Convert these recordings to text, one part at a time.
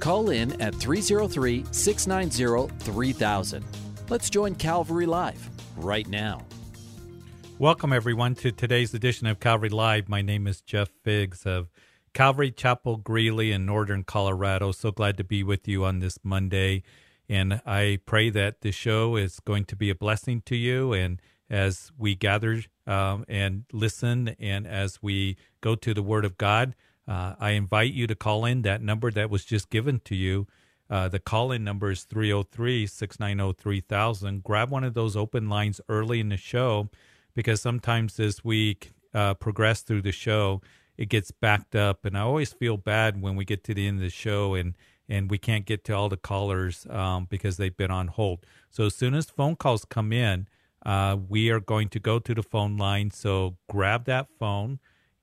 Call in at 303 690 3000. Let's join Calvary Live right now. Welcome, everyone, to today's edition of Calvary Live. My name is Jeff Figs of Calvary Chapel Greeley in Northern Colorado. So glad to be with you on this Monday. And I pray that the show is going to be a blessing to you. And as we gather um, and listen, and as we go to the Word of God, uh, I invite you to call in that number that was just given to you. Uh, the call in number is 303 690 3000. Grab one of those open lines early in the show because sometimes as we uh, progress through the show, it gets backed up. And I always feel bad when we get to the end of the show and, and we can't get to all the callers um, because they've been on hold. So as soon as phone calls come in, uh, we are going to go to the phone line. So grab that phone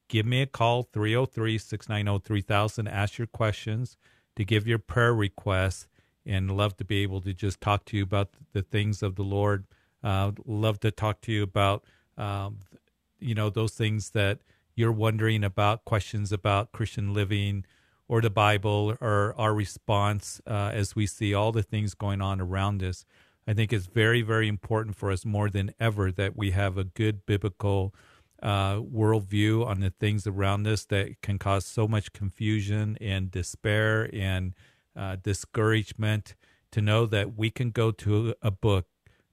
give me a call 303 690 3000 ask your questions to give your prayer requests. And love to be able to just talk to you about the things of the lord. Uh, love to talk to you about um, you know those things that you're wondering about questions about christian living or the bible or our response uh, as we see all the things going on around us. I think it's very very important for us more than ever that we have a good biblical uh, worldview on the things around us that can cause so much confusion and despair and uh, discouragement. To know that we can go to a book,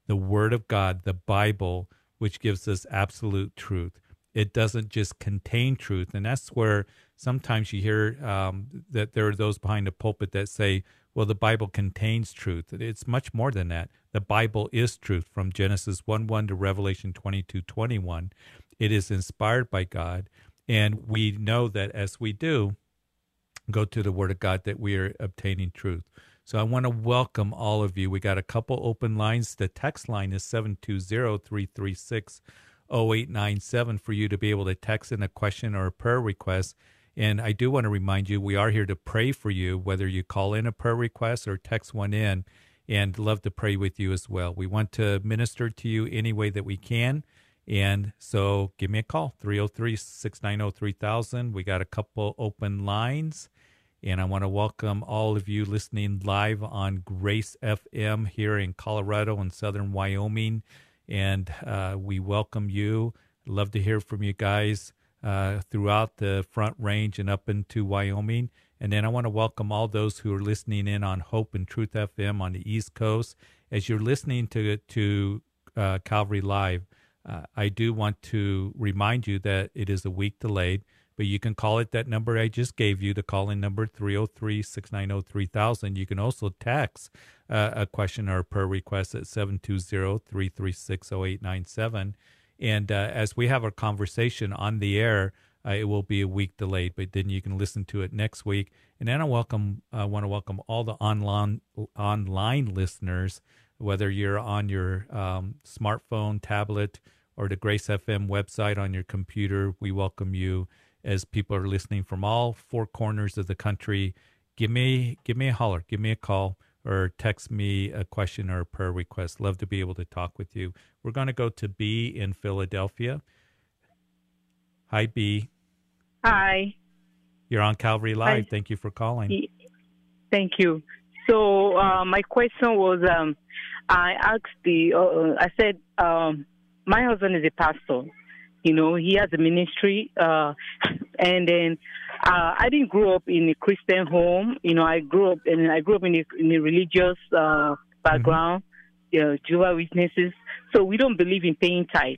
the Word of God, the Bible, which gives us absolute truth. It doesn't just contain truth. And that's where sometimes you hear um, that there are those behind the pulpit that say, well, the Bible contains truth. It's much more than that. The Bible is truth from Genesis 1 1 to Revelation 22 21. It is inspired by God. And we know that as we do go to the Word of God, that we are obtaining truth. So I want to welcome all of you. We got a couple open lines. The text line is 720 336 0897 for you to be able to text in a question or a prayer request. And I do want to remind you, we are here to pray for you, whether you call in a prayer request or text one in, and love to pray with you as well. We want to minister to you any way that we can. And so give me a call, 303 690 3000. We got a couple open lines. And I want to welcome all of you listening live on Grace FM here in Colorado and southern Wyoming. And uh, we welcome you. Love to hear from you guys uh, throughout the Front Range and up into Wyoming. And then I want to welcome all those who are listening in on Hope and Truth FM on the East Coast. As you're listening to to uh, Calvary Live, uh, I do want to remind you that it is a week delayed, but you can call it that number I just gave you, the call in number 303 690 3000. You can also text uh, a question or a prayer request at 720 336 0897. And uh, as we have our conversation on the air, uh, it will be a week delayed, but then you can listen to it next week. And then I welcome, I want to welcome all the online online listeners, whether you're on your um, smartphone, tablet, or the Grace FM website on your computer. We welcome you as people are listening from all four corners of the country. Give me give me a holler, give me a call, or text me a question or a prayer request. Love to be able to talk with you. We're going to go to B in Philadelphia. Hi, B. Hi. You're on Calvary Live. Hi. Thank you for calling. Thank you. So uh, my question was, um, I asked the, uh, I said, um, my husband is a pastor. You know, he has a ministry, uh, and then uh, I didn't grow up in a Christian home. You know, I grew up and I grew up in a, in a religious uh, background, mm-hmm. you know, Jehovah Witnesses. So we don't believe in paying tithe.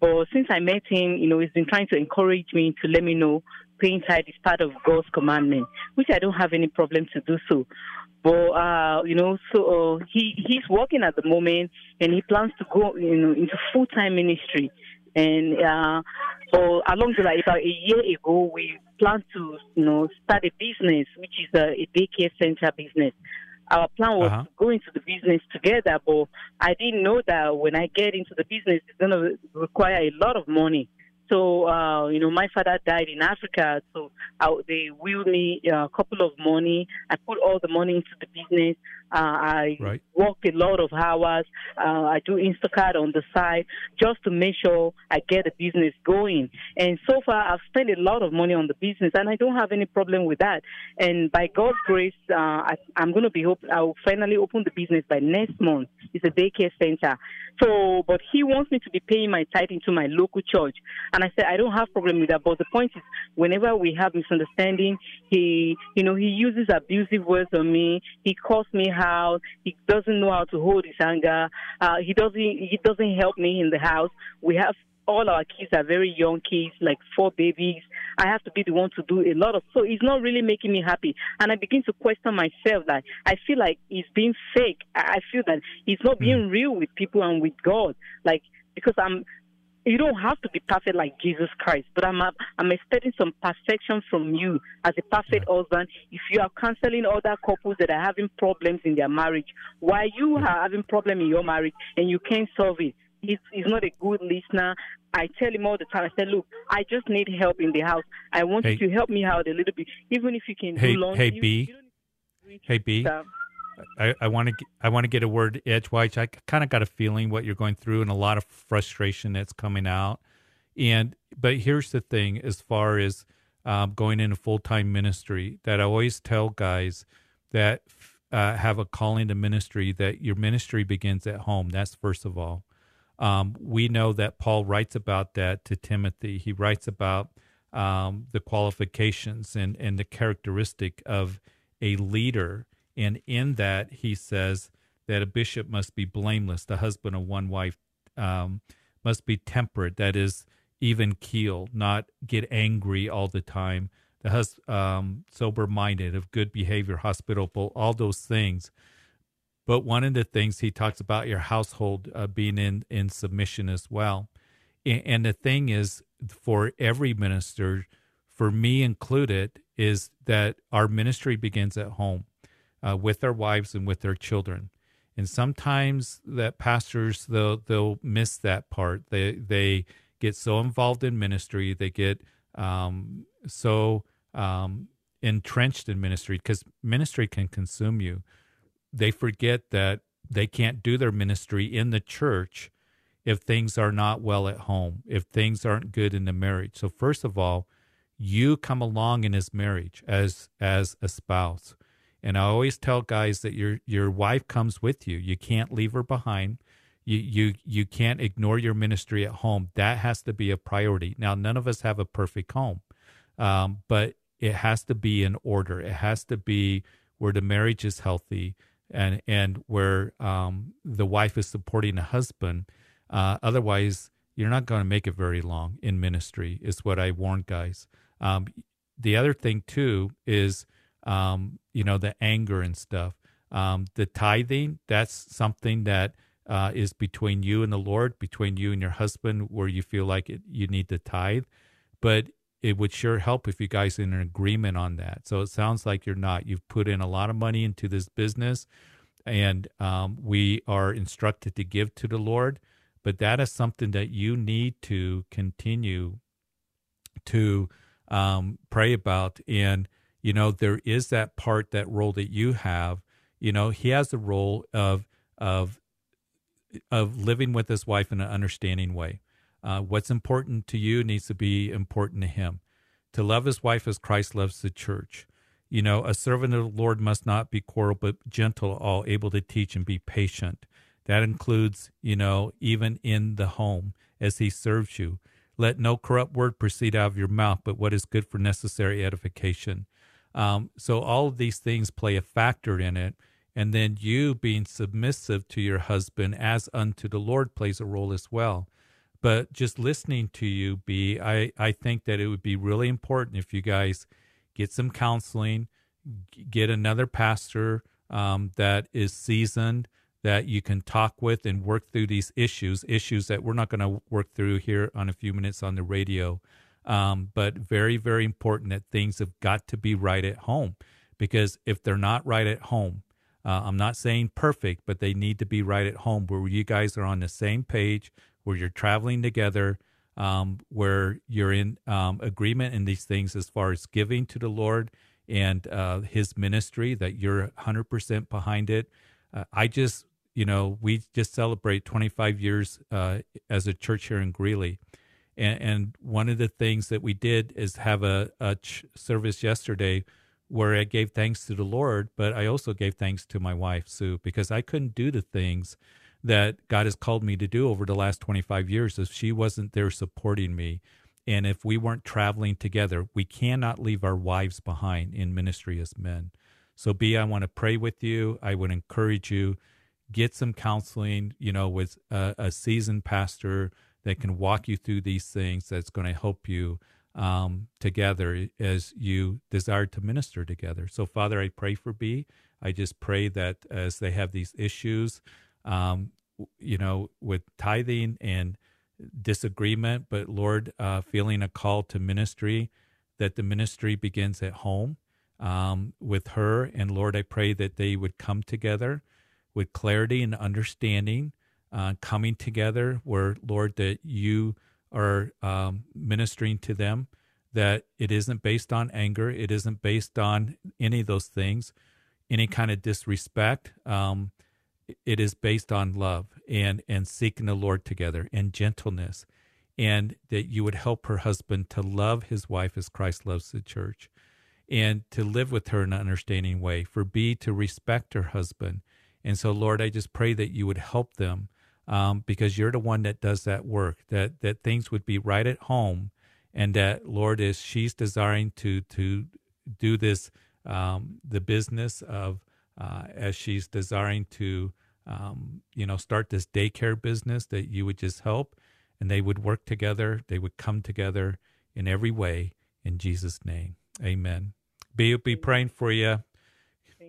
But since I met him, you know, he's been trying to encourage me to let me know paying tithe is part of God's commandment, which I don't have any problem to do so. But uh, you know, so uh, he he's working at the moment, and he plans to go you know into full time ministry. And uh, so along the line, about a year ago, we planned to you know start a business, which is a, a daycare center business. Our plan was Uh-huh. to go into the business together, but I didn't know that when I get into the business, it's going to require a lot of money. So, uh, you know, my father died in Africa, so I, they willed me uh, a couple of money. I put all the money into the business. Uh, I Right. work a lot of hours. Uh, I do Instacart on the side just to make sure I get the business going. And so far, I've spent a lot of money on the business, and I don't have any problem with that. And by God's grace, uh, I, I'm going to be. I will finally open the business by next month. It's a daycare center. So, but he wants me to be paying my tithe into my local church, and I said I don't have problem with that. But the point is, whenever we have misunderstanding, he, you know, he uses abusive words on me. He calls me out. He doesn't know how to hold his anger. Uh, he doesn't. He doesn't help me in the house. We have all our kids are very young kids, like four babies. I have to be the one to do a lot of so it's not really making me happy. And I begin to question myself like I feel like he's being fake. I I feel that he's not being real with people and with God. Like because I'm you don't have to be perfect like Jesus Christ, but I'm I'm expecting some perfection from you as a perfect husband. If you are counseling other couples that are having problems in their marriage, while you are having problem in your marriage and you can't solve it, he's, he's not a good listener. I tell him all the time. I say, look, I just need help in the house. I want Hey. you to help me out a little bit, even if you can Hey- do laundry. hey, B. you don't need to reach Hey, B. stuff. I, want to I want to get a word edgewise. I kind of got a feeling what you're going through and a lot of frustration that's coming out. And but here's the thing: as far as um, going into full time ministry, that I always tell guys that uh, have a calling to ministry that your ministry begins at home. That's first of all. Um, we know that Paul writes about that to Timothy. He writes about um, the qualifications and, and the characteristic of a leader. And in that, he says that a bishop must be blameless, the husband of one wife um, must be temperate, that is, even keel, not get angry all the time, the hus- um, sober minded, of good behavior, hospitable, all those things. But one of the things he talks about your household uh, being in, in submission as well. A- And the thing is, for every minister, for me included, is that our ministry begins at home uh, with their wives and with their children. And sometimes that pastors they'll they'll miss that part. They they get so involved in ministry, they get um, so um, entrenched in ministry because ministry can consume you they forget that they can't do their ministry in the church if things are not well at home, if things aren't good in the marriage. So first of all, you come along in his marriage as as a spouse. And I always tell guys that your your wife comes with you. You can't leave her behind. You you you can't ignore your ministry at home. That has to be a priority. Now, none of us have a perfect home, um, but it has to be in order. It has to be where the marriage is healthy and and where um, the wife is supporting the husband. Uh, otherwise, you're not going to make it very long in ministry. Is what I warn guys. Um, the other thing too is um, you know the anger and stuff. Um, the tithing that's something that uh, is between you and the Lord, between you and your husband, where you feel like it, you need to tithe. But it would sure help if you guys are in an agreement on that. So it sounds like you're not. You've put in a lot of money into this business, and um, we are instructed to give to the Lord. But that is something that you need to continue to um, pray about. And, you know, there is that part, that role that you have. You know, he has the role of, of, of living with his wife in an understanding way. Uh, what's important to you needs to be important to him. To love his wife as Christ loves the church. You know, a servant of the Lord must not be quarrel, but gentle, all able to teach and be patient. That includes, you know, even in the home as he serves you. Let no corrupt word proceed out of your mouth, but what is good for necessary edification. Um, so all of these things play a factor in it. And then you being submissive to your husband as unto the Lord plays a role as well. But just listening to you, B, I, I think that it would be really important if you guys get some counseling, get another pastor um, that is seasoned, that you can talk with and work through these issues, issues that we're not going to work through here on a few minutes on the radio. Um, but very, very important that things have got to be right at home because if they're not right at home, uh, I'm not saying perfect, but they need to be right at home where you guys are on the same page, where you're traveling together, um, where you're in um, agreement in these things as far as giving to the Lord and uh, His ministry, that you're 100% behind it. Uh, I just, you know, we just celebrate 25 years uh, as a church here in Greeley. And, and, one of the things that we did is have a, a ch- service yesterday where I gave thanks to the Lord, but I also gave thanks to my wife, Sue, because I couldn't do the things that God has called me to do over the last 25 years if she wasn't there supporting me. And if we weren't traveling together, we cannot leave our wives behind in ministry as men. So, B, I want to pray with you. I would encourage you get some counseling, you know, with a, a seasoned pastor that can walk you through these things that's going to help you um, together as you desire to minister together. So, Father, I pray for B. I just pray that as they have these issues, um, you know, with tithing and disagreement, but Lord, uh, feeling a call to ministry, that the ministry begins at home um, with her. And Lord, I pray that they would come together with clarity and understanding, uh, coming together where, Lord, that you are um, ministering to them, that it isn't based on anger, it isn't based on any of those things, any kind of disrespect. Um, it is based on love and and seeking the Lord together and gentleness, and that you would help her husband to love his wife as Christ loves the church, and to live with her in an understanding way. For B to respect her husband, and so Lord, I just pray that you would help them um, because you're the one that does that work. That that things would be right at home, and that Lord is she's desiring to to do this um, the business of uh, as she's desiring to um, you know start this daycare business that you would just help and they would work together they would come together in every way in jesus name amen be be praying for you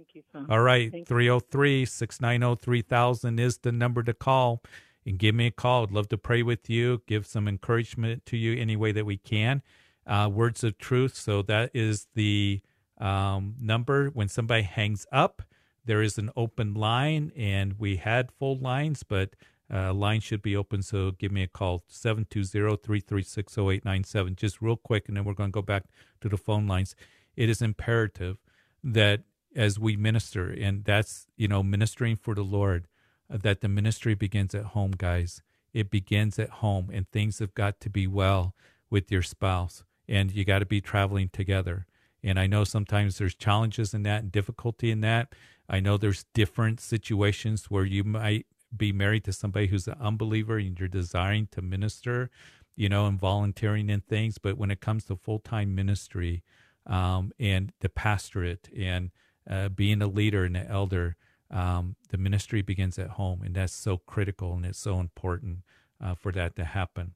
Thank you, son. all right, 303 690 3000 is the number to call. And give me a call. I'd love to pray with you, give some encouragement to you any way that we can. Uh, words of truth. So that is the um, number. When somebody hangs up, there is an open line, and we had full lines, but uh, line should be open. So give me a call 720 336 0897. Just real quick, and then we're going to go back to the phone lines. It is imperative that as we minister and that's you know ministering for the lord uh, that the ministry begins at home guys. It begins at home and things have got to be well with your spouse and you got to be traveling together. And i know sometimes there's challenges in that and difficulty in that. I know there's different situations where you might be married to somebody who's an unbeliever and you're desiring to minister you know and volunteering in things but when it comes to full-time ministry um, and the pastorate and uh, being a leader and an elder, um, the ministry begins at home, and that's so critical and it's so important uh, for that to happen.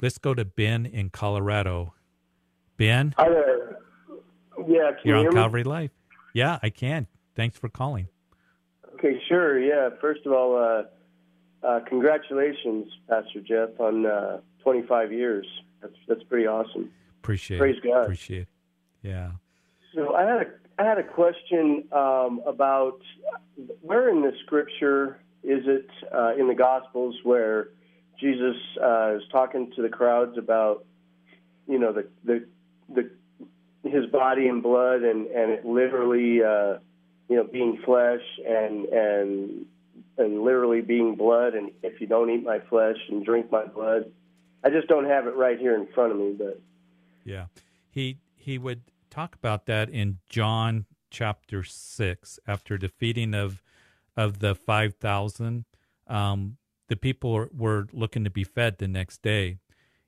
Let's go to Ben in Colorado. Ben, Hi there. Yeah, can you're you on Calvary Live. Yeah, I can. Thanks for calling. Okay, sure. Yeah. First of all, uh, uh, congratulations, Pastor Jeff, on uh, 25 years. That's that's pretty awesome. Appreciate Praise it. God. Appreciate it. Yeah. So I had a I had a question um, about where in the Scripture is it uh, in the Gospels where Jesus uh, is talking to the crowds about you know the the the his body and blood and and it literally uh, you know being flesh and and and literally being blood and if you don't eat my flesh and drink my blood I just don't have it right here in front of me but Yeah. He he would talk about that in John chapter 6 after the feeding of of the 5000 um the people were looking to be fed the next day.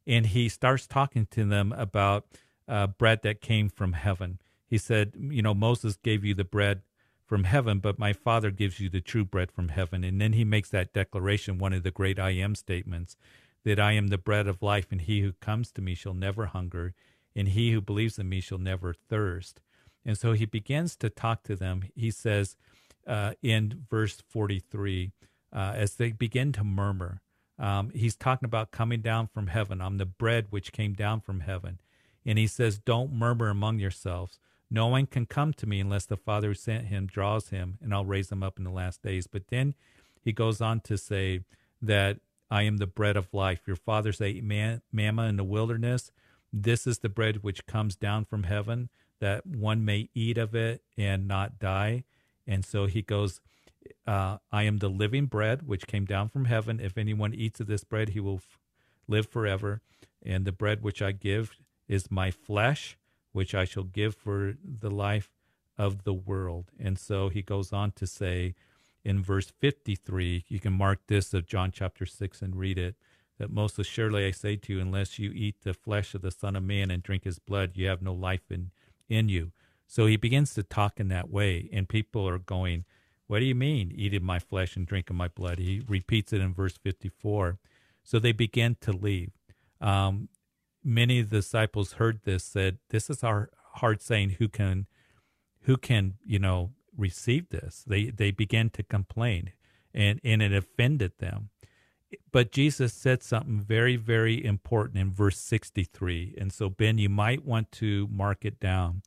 And he starts talking to them about uh, bread that came from heaven. He said you know Moses gave you the bread from heaven but my father gives you the true bread from heaven. And then he makes that declaration one of the great I am statements that I am the bread of life and he who comes to me shall never hunger and he who believes in me shall never thirst. And so he begins to talk to them. He says, uh, in verse 43 uh, as they begin to murmur. Um, he's talking about coming down from heaven. I'm the bread which came down from heaven. And he says, Don't murmur among yourselves. No one can come to me unless the Father who sent him draws him, and I'll raise him up in the last days. But then he goes on to say that I am the bread of life. Your fathers ate man- manna in the wilderness. This is the bread which comes down from heaven, that one may eat of it and not die. And so he goes, uh, I am the living bread which came down from heaven. If anyone eats of this bread, he will f- live forever. And the bread which I give is my flesh, which I shall give for the life of the world. And so he goes on to say in verse 53, you can mark this of John chapter 6 and read it, that most assuredly I say to you, unless you eat the flesh of the Son of Man and drink his blood, you have no life in, in you. So he begins to talk in that way, and people are going, What do you mean, eating my flesh and drinking my blood? He repeats it in verse 54. So they begin to leave. Um, many of the disciples heard this, said, This is our hard saying, who can who can, you know, receive this? They they began to complain and, and it offended them. But Jesus said something very, very important in verse 63. And so, Ben, you might want to mark it down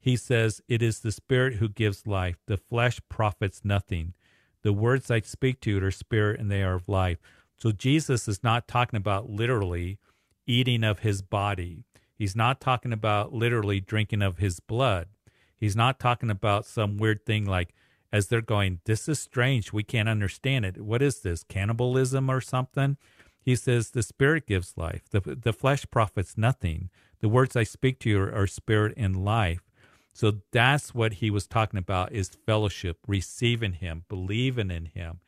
he says, It is the Spirit who gives life. The flesh profits nothing. The words I speak to you are spirit and they are of life. So Jesus is not talking about literally eating of his body. He's not talking about literally drinking of his blood. He's not talking about some weird thing like, as they're going, This is strange. We can't understand it. What is this? Cannibalism or something? He says, The Spirit gives life. The, the flesh profits nothing. The words I speak to you are, are spirit and life. So that's what he was talking about is fellowship, receiving him, believing in him.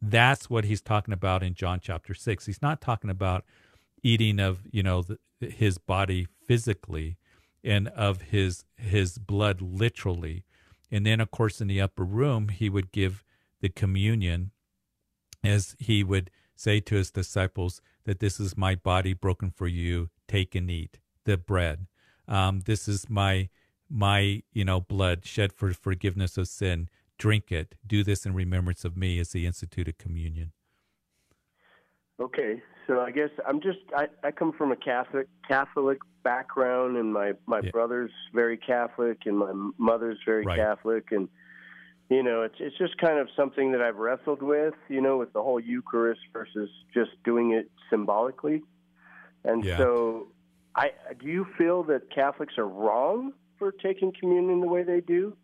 That's what he's talking about in John chapter 6. He's not talking about eating of, you know, the, his body physically and of his his blood literally. And then of course in the upper room he would give the communion as he would say to his disciples that this is my body broken for you, take and eat the bread. Um, this is my my you know blood shed for forgiveness of sin. Drink it. Do this in remembrance of me as he instituted communion. Okay so i guess i'm just i, I come from a catholic catholic background and my my yeah. brother's very catholic and my mother's very right. catholic and you know it's it's just kind of something that i've wrestled with you know with the whole eucharist versus just doing it symbolically and yeah. so i do you feel that catholics are wrong for taking communion the way they do?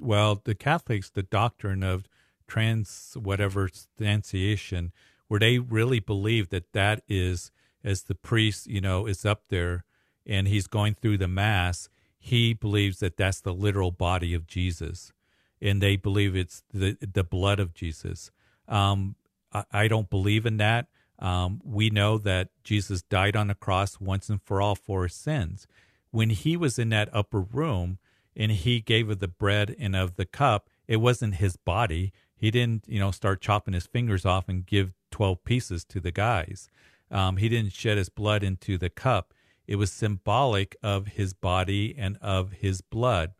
Well, the Catholics, the doctrine of trans whatever stantiation, where they really believe that that is, as the priest, you know, is up there and he's going through the mass, he believes that that's the literal body of Jesus, and they believe it's the the blood of Jesus. Um, I, I, don't believe in that. Um, we know that Jesus died on the cross once and for all for his sins when he was in that upper room and he gave of the bread and of the cup, it wasn't his body. He didn't, you know, start chopping his fingers off and give 12 pieces to the guys. Um, he didn't shed his blood into the cup. It was symbolic of his body and of his blood.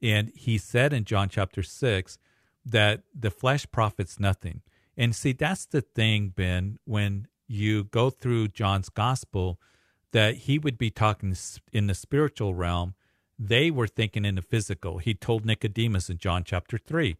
And he said in John chapter 6 that the flesh profits nothing. And see, that's the thing, Ben, when you go through John's gospel, that he would be talking in the spiritual realm. They were thinking in the physical. He told Nicodemus in John chapter 3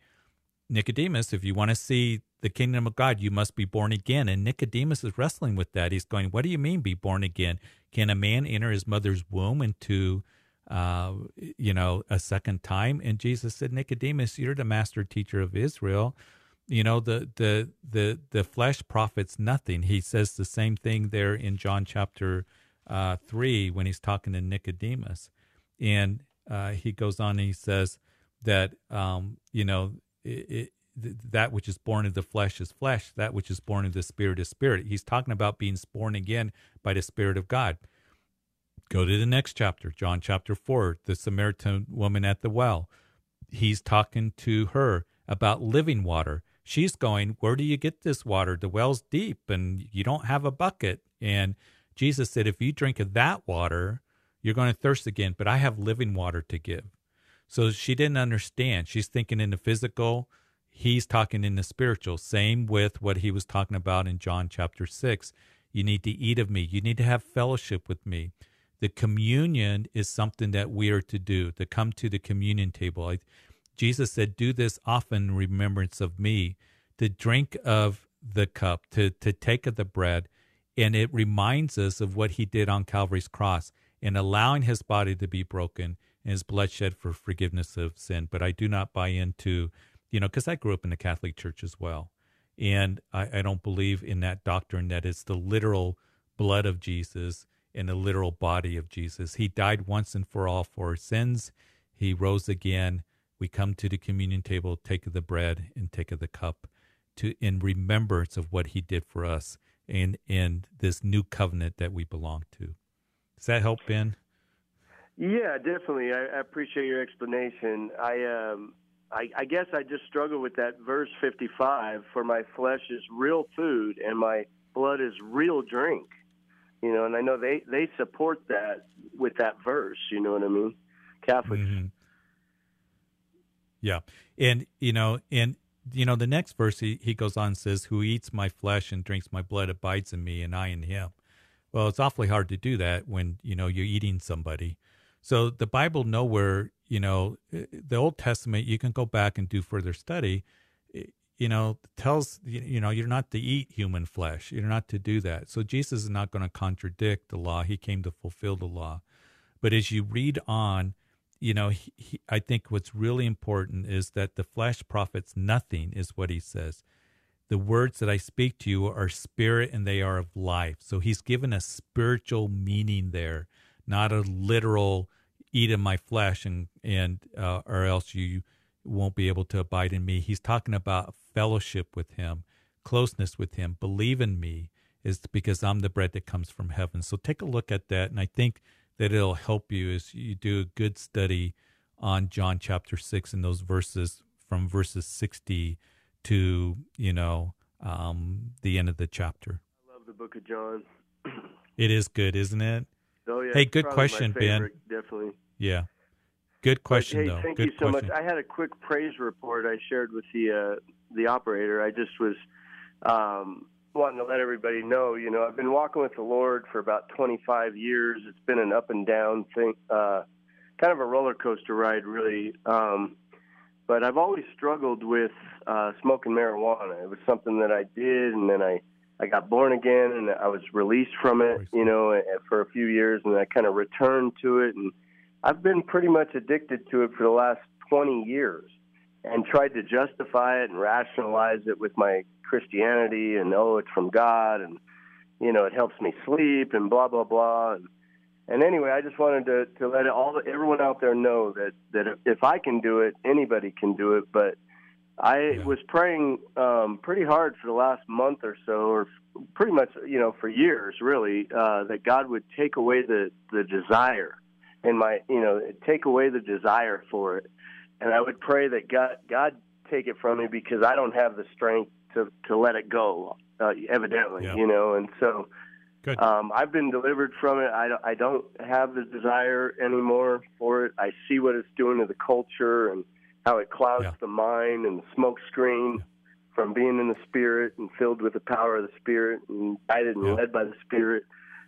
Nicodemus, if you want to see the kingdom of God, you must be born again. And Nicodemus is wrestling with that. He's going, What do you mean, be born again? Can a man enter his mother's womb into, uh, you know, a second time? And Jesus said, Nicodemus, you're the master teacher of Israel. You know, the, the, the, the flesh profits nothing. He says the same thing there in John chapter uh, 3 when he's talking to Nicodemus. And uh, he goes on and he says that, um, you know, it, it, that which is born of the flesh is flesh, that which is born of the spirit is spirit. He's talking about being born again by the Spirit of God. Go to the next chapter, John chapter 4, the Samaritan woman at the well. He's talking to her about living water. She's going, Where do you get this water? The well's deep and you don't have a bucket. And Jesus said, If you drink of that water, you're going to thirst again, but I have living water to give. So she didn't understand. She's thinking in the physical, he's talking in the spiritual. Same with what he was talking about in John chapter 6. You need to eat of me, you need to have fellowship with me. The communion is something that we are to do, to come to the communion table. I, Jesus said, Do this often in remembrance of me, to drink of the cup, to, to take of the bread. And it reminds us of what he did on Calvary's cross in allowing his body to be broken and his blood shed for forgiveness of sin. But I do not buy into, you know, because I grew up in the Catholic Church as well. And I, I don't believe in that doctrine that it's the literal blood of Jesus and the literal body of Jesus. He died once and for all for our sins. He rose again. We come to the communion table, take of the bread and take of the cup to in remembrance of what he did for us and in this new covenant that we belong to. Does that help, Ben? Yeah, definitely. I, I appreciate your explanation. I, um, I, I guess I just struggle with that verse 55 for my flesh is real food and my blood is real drink. You know, and I know they, they support that with that verse. You know what I mean? Catholics. Mm-hmm. Yeah. And, you know, and, you know, the next verse he, he goes on and says, Who eats my flesh and drinks my blood abides in me, and I in him. Well, it's awfully hard to do that when, you know, you're eating somebody. So the Bible nowhere, you know, eh, the Old Testament, you can go back and do further study, eh, you know, tells, you know, you're not to eat human flesh. You're not to do that. So Jesus is not going to contradict the law. He came to fulfill the law. But as you read on, you know, he, he, I think what's really important is that the flesh profits nothing, is what he says the words that I speak to you are spirit and they are of life. So he's given a spiritual meaning there, not a literal eat in my flesh and and uh, or else you won't be able to abide in me. He's talking about fellowship with him, closeness with him. Believe in me is because I'm the bread that comes from heaven. So take a look at that, and I think that it'll help you as you do a good study on John chapter six and those verses from verses sixty to you know um, the end of the chapter. I love the Book of John. it is good, isn't it? Oh yeah. Hey, good question, Ben. Definitely. Yeah. Good question, hey, though. Thank good you so question. much. I had a quick praise report I shared with the uh, the operator. I just was um, wanting to let everybody know. You know, I've been walking with the Lord for about 25 years. It's been an up and down thing, uh, kind of a roller coaster ride, really. Um, but I've always struggled with uh, smoking marijuana. It was something that I did, and then I I got born again, and I was released from it, you know, for a few years, and I kind of returned to it, and I've been pretty much addicted to it for the last 20 years, and tried to justify it and rationalize it with my Christianity, and oh, it's from God, and you know, it helps me sleep, and blah blah blah, and and anyway, I just wanted to, to let all everyone out there know that that if I can do it, anybody can do it. But I yeah. was praying um, pretty hard for the last month or so, or pretty much you know for years really, uh, that God would take away the the desire and my you know take away the desire for it, and I would pray that God God take it from me because I don't have the strength to to let it go. Uh, evidently, yeah. you know, and so Good. Um, I've been delivered from it. I don't, I don't have the desire anymore for it. I see what it's doing to the culture and how it clouds yeah. the mind and the smoke screen yeah. from being in the spirit and filled with the power of the spirit and guided and yeah. led by the spirit.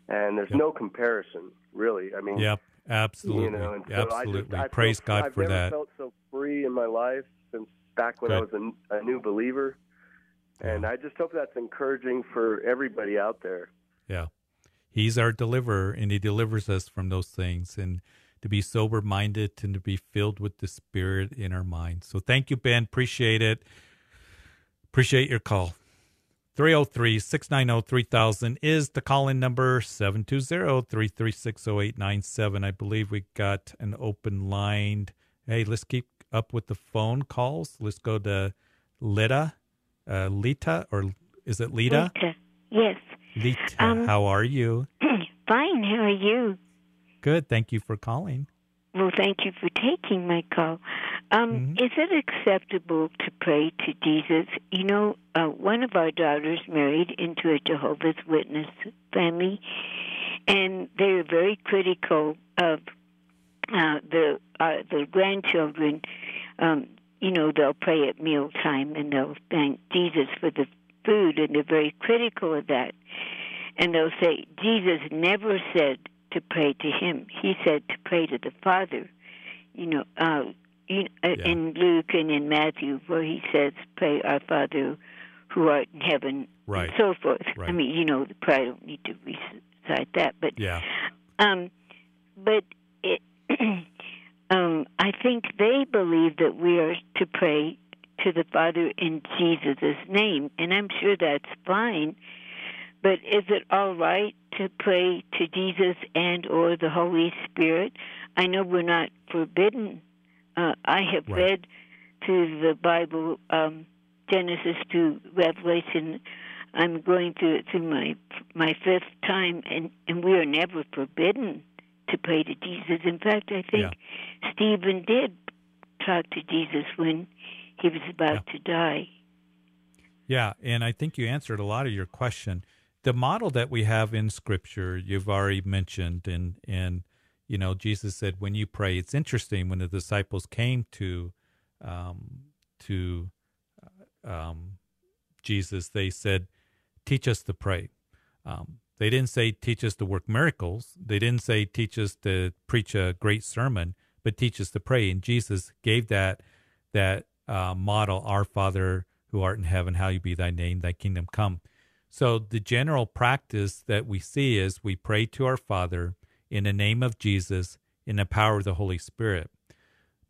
And there's no comparison, really. I mean, yep, absolutely, you know, so absolutely. I just, I Praise God I've for never that. Felt so free in my life since back when Good. I was a, a new believer. And I just hope that's encouraging for everybody out there. Yeah. He's our deliverer and he delivers us from those things and to be sober minded and to be filled with the spirit in our minds. So thank you, Ben. Appreciate it. Appreciate your call. 303 690 3000 is the call in number 720 336 0897. I believe we got an open line. Hey, let's keep up with the phone calls. Let's go to Lita. Uh, Lita, or is it Lita? Lita. Yes. Lita, um, how are you? Fine. How are you? Good. Thank you for calling. Well, thank you for taking my call. Um, mm-hmm. Is it acceptable to pray to Jesus? You know, uh, one of our daughters married into a Jehovah's Witness family, and they're very critical of uh, the uh, the grandchildren, um, you know, they'll pray at mealtime and they'll thank Jesus for the food, and they're very critical of that. And they'll say Jesus never said to pray to him; he said to pray to the Father. You know, uh, in, uh, yeah. in Luke and in Matthew, where he says, "Pray our Father who art in heaven," right. and so forth. Right. I mean, you know, probably don't need to recite that, but yeah. Um, but it, um, I think they believe that we are to pray to the Father in Jesus' name, and I'm sure that's fine. But is it all right to pray to Jesus and or the Holy Spirit? I know we're not forbidden. Uh, I have right. read through the Bible, um, Genesis to Revelation. I'm going through it through my my fifth time, and and we are never forbidden to pray to Jesus. In fact, I think yeah. Stephen did talk to Jesus when he was about yeah. to die. Yeah, and I think you answered a lot of your question. The model that we have in Scripture, you've already mentioned, and and you know, Jesus said, when you pray, it's interesting when the disciples came to um, to uh, um, Jesus, they said, "Teach us to pray." Um, they didn't say, "Teach us to work miracles." They didn't say, "Teach us to preach a great sermon," but teach us to pray. And Jesus gave that that uh, model: "Our Father who art in heaven, how you be thy name, thy kingdom come." So the general practice that we see is we pray to our Father in the name of Jesus in the power of the Holy Spirit.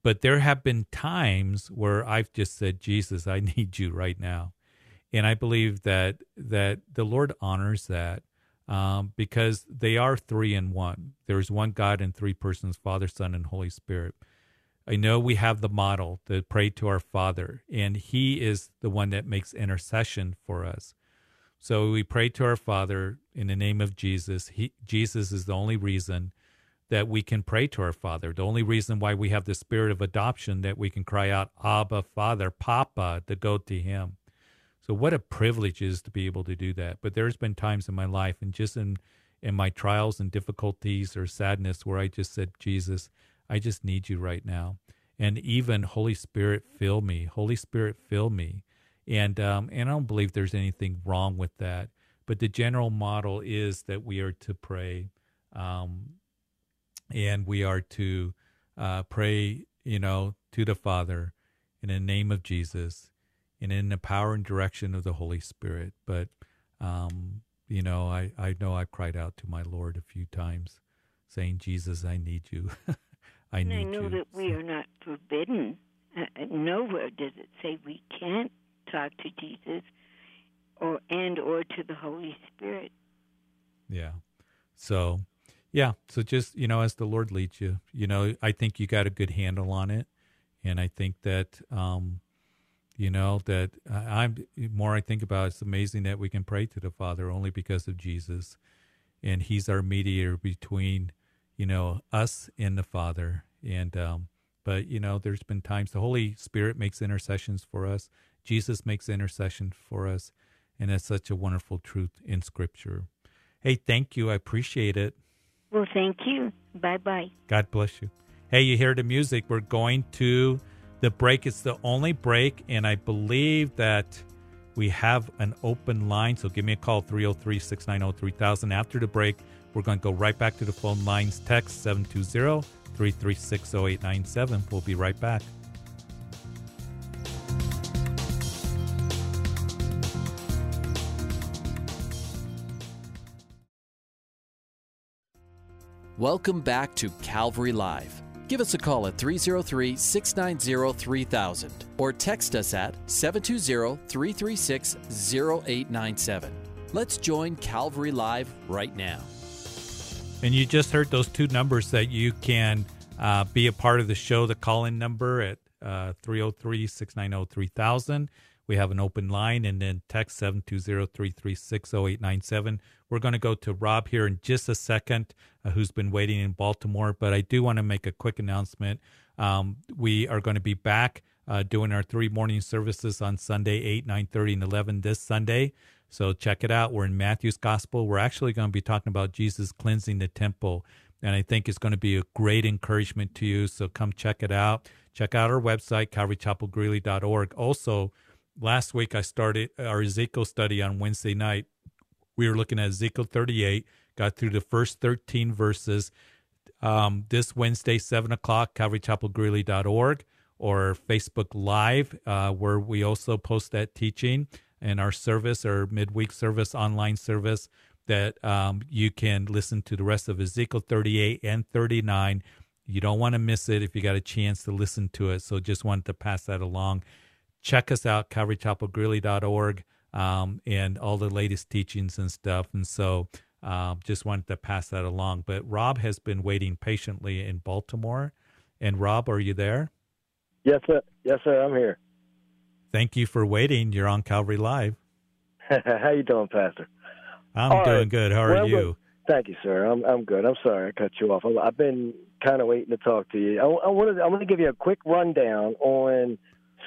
But there have been times where I've just said, Jesus, I need you right now. And I believe that that the Lord honors that um, because they are three in one. There is one God in three persons, Father, Son, and Holy Spirit. I know we have the model to pray to our Father, and He is the one that makes intercession for us. So we pray to our Father in the name of Jesus. He, Jesus is the only reason that we can pray to our Father. The only reason why we have the spirit of adoption that we can cry out, Abba, Father, Papa, to go to Him. So what a privilege is to be able to do that. But there's been times in my life and just in in my trials and difficulties or sadness where I just said, Jesus, I just need you right now. And even Holy Spirit, fill me. Holy Spirit, fill me. And um, and I don't believe there's anything wrong with that. But the general model is that we are to pray, um, and we are to uh, pray, you know, to the Father in the name of Jesus, and in the power and direction of the Holy Spirit. But um, you know, I I know I've cried out to my Lord a few times, saying, Jesus, I need you. I need you. I know you. that we are not forbidden. Uh, nowhere does it say we can't talk to Jesus or and or to the Holy Spirit. Yeah. So, yeah, so just, you know, as the Lord leads you, you know, I think you got a good handle on it. And I think that um you know that I'm more I think about it, it's amazing that we can pray to the Father only because of Jesus. And he's our mediator between you know us and the Father. And um but you know there's been times the Holy Spirit makes intercessions for us Jesus makes intercession for us. And that's such a wonderful truth in Scripture. Hey, thank you. I appreciate it. Well, thank you. Bye bye. God bless you. Hey, you hear the music. We're going to the break. It's the only break. And I believe that we have an open line. So give me a call 303 690 3000. After the break, we're going to go right back to the phone lines. Text 720 336 0897. We'll be right back. Welcome back to Calvary Live. Give us a call at 303 690 3000 or text us at 720 336 0897. Let's join Calvary Live right now. And you just heard those two numbers that you can uh, be a part of the show the call in number at uh, 303 690 3000. We have an open line and then text 720 336 0897. We're going to go to Rob here in just a second, uh, who's been waiting in Baltimore. But I do want to make a quick announcement. Um, we are going to be back uh, doing our three morning services on Sunday, 8, 9.30, and 11 this Sunday. So check it out. We're in Matthew's Gospel. We're actually going to be talking about Jesus cleansing the temple. and I think it's going to be a great encouragement to you. So come check it out. Check out our website, calvarychapelgreeley.org. Also, last week I started our Ezekiel study on Wednesday night. We were looking at Ezekiel 38, got through the first 13 verses. Um, this Wednesday, 7 o'clock, calvarychapelgreeley.org or Facebook Live, uh, where we also post that teaching and our service, our midweek service, online service that um, you can listen to the rest of Ezekiel 38 and 39. You don't want to miss it if you got a chance to listen to it. So just wanted to pass that along. Check us out, calvarychapelgreeley.org, um, and all the latest teachings and stuff. And so uh, just wanted to pass that along. But Rob has been waiting patiently in Baltimore. And Rob, are you there? Yes, sir. Yes, sir. I'm here. Thank you for waiting. You're on Calvary Live. How you doing, Pastor? I'm All doing right. good. How are well, you? Thank you, sir. I'm I'm good. I'm sorry I cut you off. I've been kind of waiting to talk to you. I, I wanted I'm going to give you a quick rundown on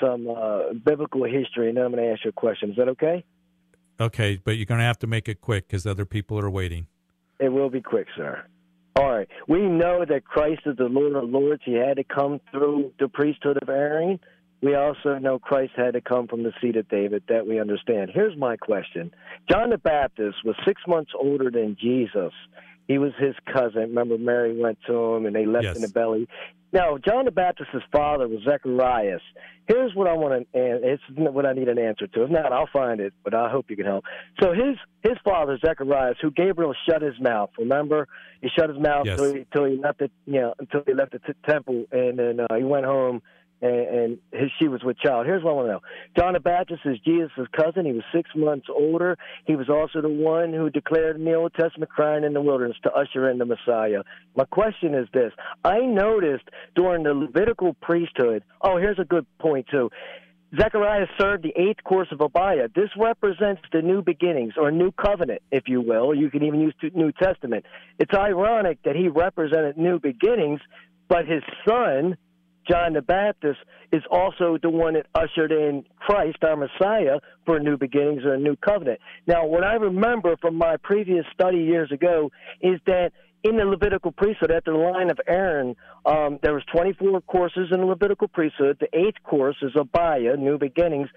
some uh, biblical history, and then I'm going to ask you a question. Is that okay? Okay, but you're going to have to make it quick because other people are waiting. It will be quick, sir. All right. We know that Christ is the Lord of Lords. He had to come through the priesthood of Aaron we also know Christ had to come from the seed of David. That we understand. Here's my question John the Baptist was six months older than Jesus. He was his cousin. Remember, Mary went to him and they left yes. in the belly. Now, John the Baptist's father was Zacharias. Here's what I want to, and it's what I need an answer to. If not, I'll find it, but I hope you can help. So his his father Zacharias, who Gabriel shut his mouth. Remember, he shut his mouth yes. he, till he left the, you know, until he left the t- temple, and then uh, he went home and, and she was with child. Here's what I want to know. John the Baptist is Jesus' cousin. He was six months older. He was also the one who declared in the Old Testament crying in the wilderness to usher in the Messiah. My question is this. I noticed during the Levitical priesthood, oh, here's a good point, too. Zechariah served the eighth course of Abia. This represents the new beginnings, or new covenant, if you will. You can even use New Testament. It's ironic that he represented new beginnings, but his son, John the Baptist is also the one that ushered in Christ, our Messiah, for new beginnings or a new covenant. Now, what I remember from my previous study years ago is that in the Levitical priesthood, at the line of Aaron, um, there was 24 courses in the Levitical priesthood. The eighth course is Abia, New Beginnings.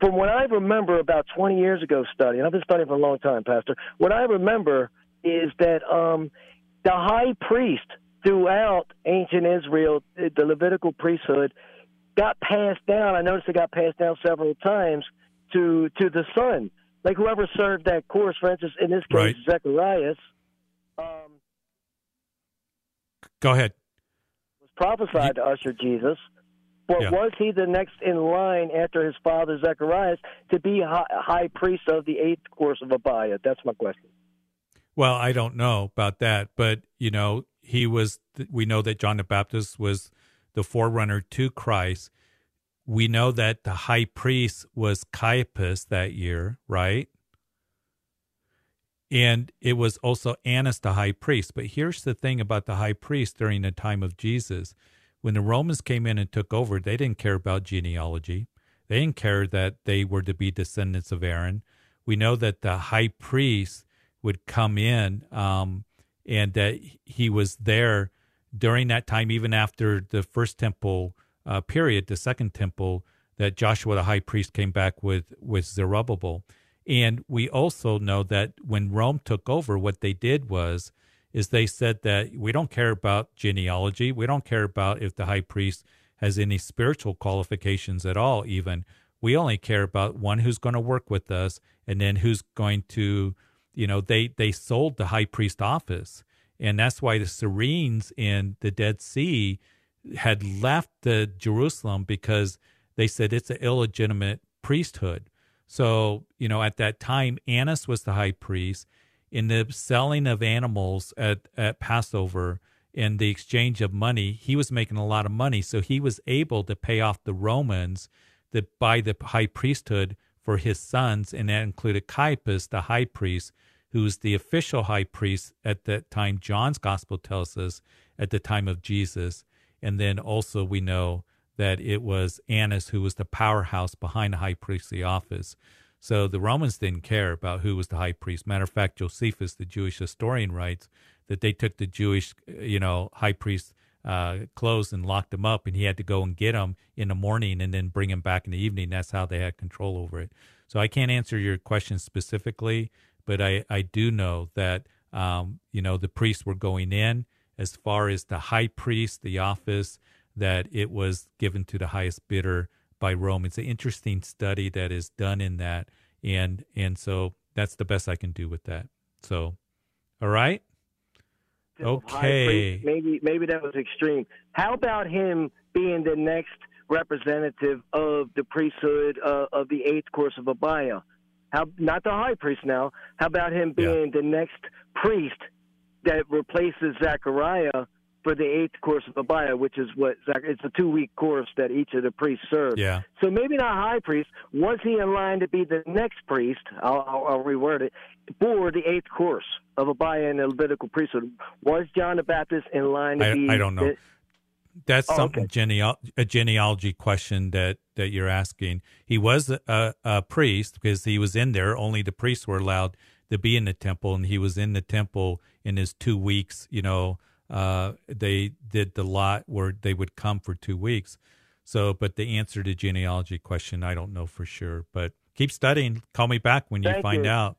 From what I remember about 20 years ago studying, I've been studying for a long time, Pastor, what I remember is that um, the high priest throughout ancient Israel, the Levitical priesthood got passed down. I noticed it got passed down several times to to the son. Like whoever served that course, for instance, in this case, right. Zacharias. Um, Go ahead. Was prophesied you, to usher Jesus. But yeah. was he the next in line after his father Zacharias to be high, high priest of the eighth course of Abia? That's my question. Well, I don't know about that, but you know, he was we know that John the Baptist was the forerunner to Christ. We know that the high priest was Caiaphas that year, right? And it was also Annas the high priest. But here's the thing about the high priest during the time of Jesus. When the Romans came in and took over, they didn't care about genealogy. They didn't care that they were to be descendants of Aaron. We know that the high priest would come in um, and that he was there during that time, even after the first temple uh, period, the second temple, that Joshua the high priest came back with with Zerubbabel. And we also know that when Rome took over, what they did was is they said that we don't care about genealogy, we don't care about if the high priest has any spiritual qualifications at all. Even we only care about one who's going to work with us, and then who's going to you know, they they sold the high priest office, and that's why the Essenes in the Dead Sea had left the Jerusalem because they said it's an illegitimate priesthood. So, you know, at that time, Annas was the high priest. In the selling of animals at, at Passover and the exchange of money, he was making a lot of money. So he was able to pay off the Romans that by the high priesthood for his sons, and that included Caiaphas, the high priest, who's the official high priest at that time. John's gospel tells us at the time of Jesus. And then also we know that it was Annas who was the powerhouse behind the high priestly office. So the Romans didn't care about who was the high priest. Matter of fact, Josephus, the Jewish historian, writes that they took the Jewish, you know, high priest uh, clothes and locked him up, and he had to go and get them in the morning and then bring him back in the evening. That's how they had control over it. So I can't answer your question specifically, but I, I do know that um, you know the priests were going in as far as the high priest, the office that it was given to the highest bidder by Rome. It's an interesting study that is done in that, and and so that's the best I can do with that. So, all right. Okay. Maybe maybe that was extreme. How about him being the next representative of the priesthood uh, of the eighth course of Abia? How not the high priest now? How about him being yeah. the next priest that replaces Zechariah for the eighth course of Abia, which is what it's a two week course that each of the priests serve. Yeah. So maybe not high priest. Was he in line to be the next priest? I'll, I'll, I'll reword it for the eighth course of Abia in the Levitical priesthood. Was John the Baptist in line to I, be? I don't know. The, that's Oh, something okay. a genealogy question that that you're asking. He was a, a priest because he was in there. Only the priests were allowed to be in the temple, and he was in the temple in his two weeks. You know, uh, they did the lot where they would come for two weeks. So, but the answer to genealogy question, I don't know for sure. But keep studying. Call me back when you Thank find you. out.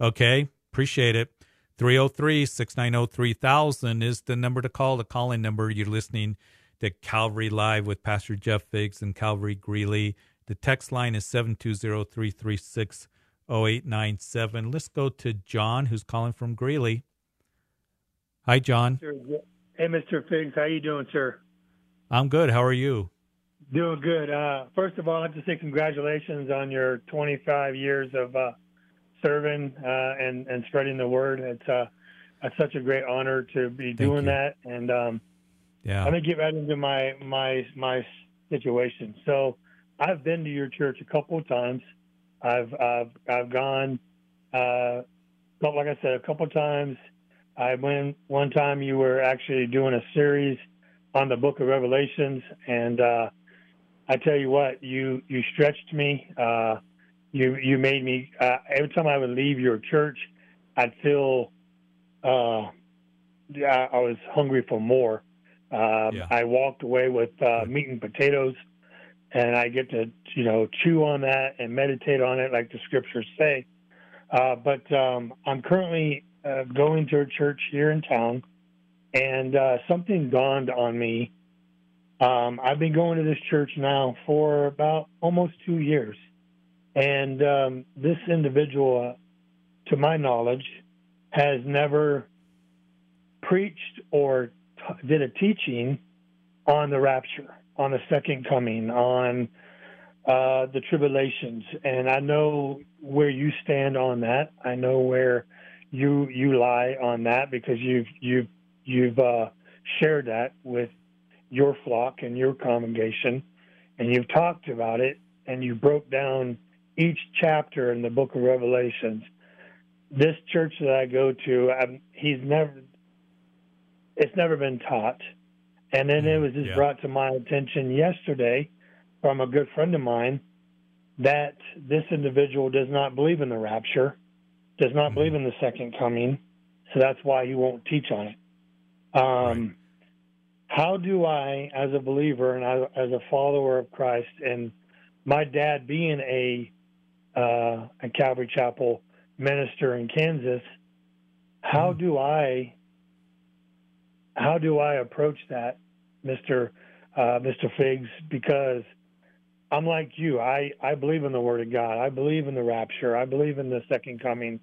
Okay, appreciate it. 303 690 3000 is the number to call, the call in number. You're listening to Calvary Live with Pastor Jeff Figs and Calvary Greeley. The text line is 720 336 0897. Let's go to John, who's calling from Greeley. Hi, John. Hey, Mr. Figs, how you doing, sir? I'm good. How are you? Doing good. Uh, first of all, I'd like to say congratulations on your 25 years of uh, serving uh, and and spreading the word. It's uh, it's such a great honor to be doing you. that. And um, Yeah. I'm gonna get right into my my my situation. So I've been to your church a couple of times. I've I've I've gone, uh, like I said, a couple of times. I went one time. You were actually doing a series on the Book of Revelations, and uh, I tell you what, you you stretched me. Uh, you you made me. Uh, every time I would leave your church, I'd feel. Uh, yeah, I was hungry for more. Um, Yeah. I walked away with uh, meat and potatoes, and I get to you know chew on that and meditate on it, like the scriptures say. Uh, but um, I'm currently uh, going to a church here in town, and uh, something dawned on me. Um, I've been going to this church now for about almost two years, and um, this individual, uh, to my knowledge, has never preached or t- did a teaching on the rapture, on the second coming, on uh, the tribulations. And I know where you stand on that. I know where you you lie on that because you've you've you've uh, shared that with your flock and your congregation, and you've talked about it, and you broke down each chapter in the Book of Revelations. This church that I go to, i he's never it's never been taught. And then it was just Yeah. brought to my attention yesterday from a good friend of mine that this individual does not believe in the rapture, does not believe in the second coming, so that's why he won't teach on it. Um, How do I, as a believer and as a follower of Christ, and my dad being a uh, a Calvary Chapel minister in Kansas, how do I how do I approach that, Mister uh, Mister Figs? Because I'm like you. I I believe in the Word of God. I believe in the rapture. I believe in the second coming.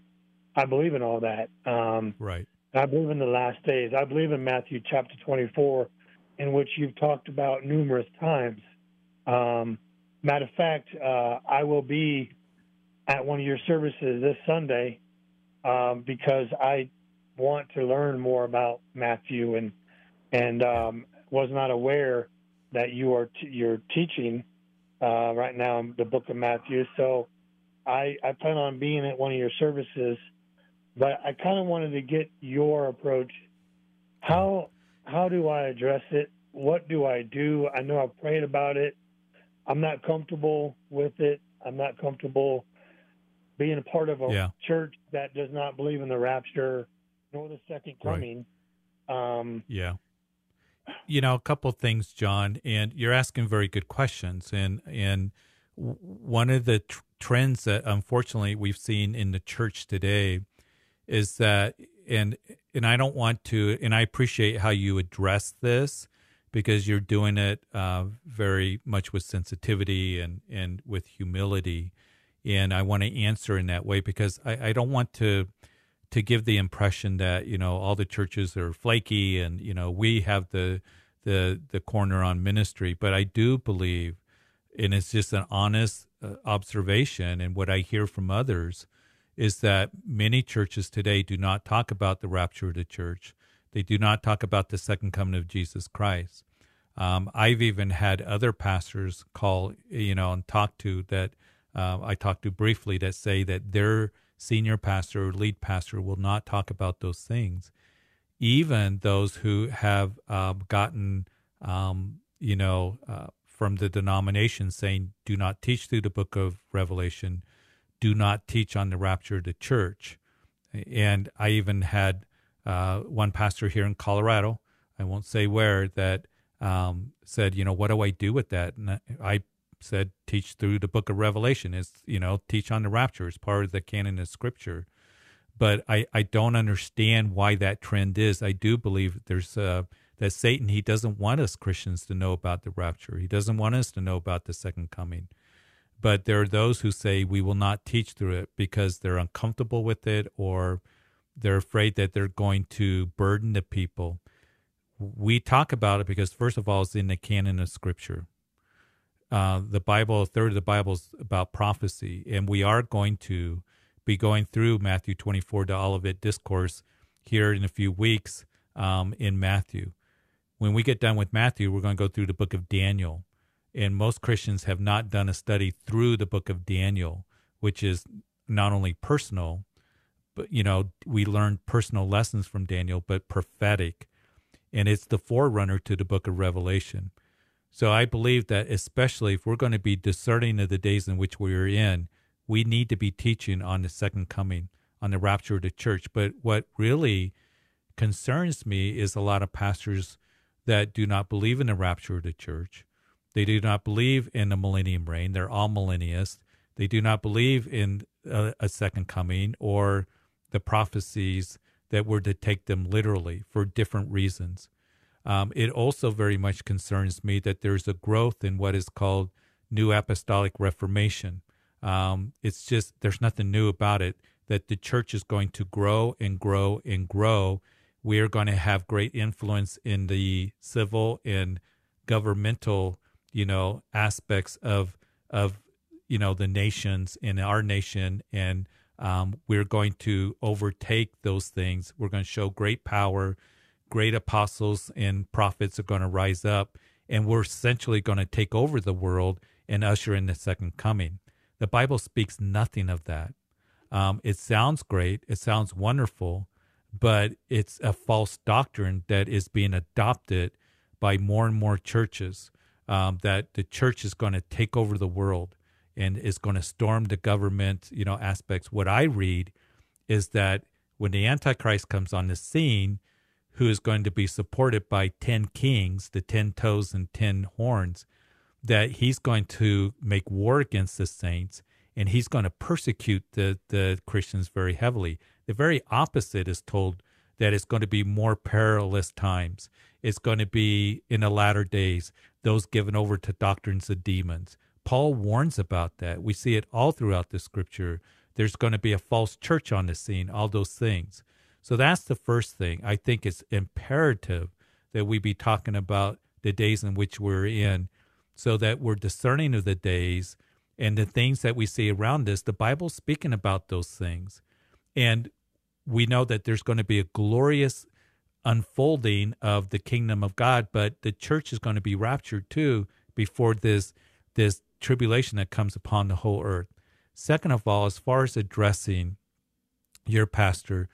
I believe in all that. Um, Right. I believe in the last days. I believe in Matthew chapter 24, in which you've talked about numerous times. Um, matter of fact, uh, I will be at one of your services this Sunday um, because I want to learn more about Matthew and and um, was not aware that you are t- you're teaching uh, right now in the book of Matthew. So I, I plan on being at one of your services, but I kind of wanted to get your approach. How how do I address it? What do I do? I know I've prayed about it. I'm not comfortable with it. I'm not comfortable being a part of a Yeah. church that does not believe in the rapture. nor the second coming. Right. Um, yeah. You know, a couple things, John, and you're asking very good questions. And and one of the tr- trends that unfortunately we've seen in the church today is that, and and I don't want to, and I appreciate how you address this because you're doing it uh, very much with sensitivity and and with humility and I want to answer in that way because I, I don't want to to give the impression that you know all the churches are flaky and you know we have the the the corner on ministry, but I do believe, and it's just an honest uh, observation, and what I hear from others is that many churches today do not talk about the rapture of the church. They do not talk about the second coming of Jesus Christ. Um, I've even had other pastors call, you know, and talk to that uh, I talked to briefly that say that their senior pastor or lead pastor will not talk about those things. Even those who have um, gotten, um, you know, uh, from the denomination saying, do not teach through the book of Revelation, do not teach on the rapture of the church. And I even had uh, one pastor here in Colorado, I won't say where, that um, said, you know, what do I do with that? And I said teach through the book of Revelation. Is you know teach on the rapture as part of the canon of Scripture. But I I don't understand why that trend is. I do believe there's uh, that Satan he doesn't want us Christians to know about the rapture. He doesn't want us to know about the second coming. But there are those who say we will not teach through it because they're uncomfortable with it or they're afraid that they're going to burden the people. We talk about it because, first of all, it's in the canon of Scripture uh, the Bible, a third of the Bible is about prophecy, and we are going to be going through Matthew 24 to Olivet Discourse here in a few weeks um, in Matthew. When we get done with Matthew, we're going to go through the book of Daniel. And most Christians have not done a study through the book of Daniel, which is not only personal, but, you know, we learn personal lessons from Daniel, but prophetic. And it's the forerunner to the book of Revelation. So I believe that especially if we're going to be discerning of the days in which we are in, we need to be teaching on the second coming, on the rapture of the church. But what really concerns me is a lot of pastors that do not believe in the rapture of the church. They do not believe in the millennium reign. They're amillennialists. They do not believe in a, a second coming or the prophecies that were to take them literally for different reasons. Um, it also very much concerns me that there's a growth in what is called New Apostolic Reformation. Um, it's just, there's nothing new about it, that the church is going to grow and grow and grow. We are going to have great influence in the civil and governmental, you know, aspects of, of, you know, the nations in our nation. And um, we're going to overtake those things. We're going to show great power great apostles and prophets are going to rise up, and we're essentially going to take over the world and usher in the second coming. The Bible speaks nothing of that. Um, it sounds great, it sounds wonderful, but it's a false doctrine that is being adopted by more and more churches. Um, that the church is going to take over the world and is going to storm the government, you know, aspects. What I read is that when the Antichrist comes on the scene, who is going to be supported by 10 kings, the 10 toes and 10 horns, that he's going to make war against the saints and he's going to persecute the, the Christians very heavily. The very opposite is told that it's going to be more perilous times. It's going to be in the latter days, those given over to doctrines of demons. Paul warns about that. We see it all throughout the scripture. There's going to be a false church on the scene, all those things. So that's the first thing. I think it's imperative that we be talking about the days in which we're in so that we're discerning of the days and the things that we see around us. The Bible's speaking about those things. And we know that there's going to be a glorious unfolding of the kingdom of God, but the church is going to be raptured too before this this tribulation that comes upon the whole earth. Second of all, as far as addressing your pastor,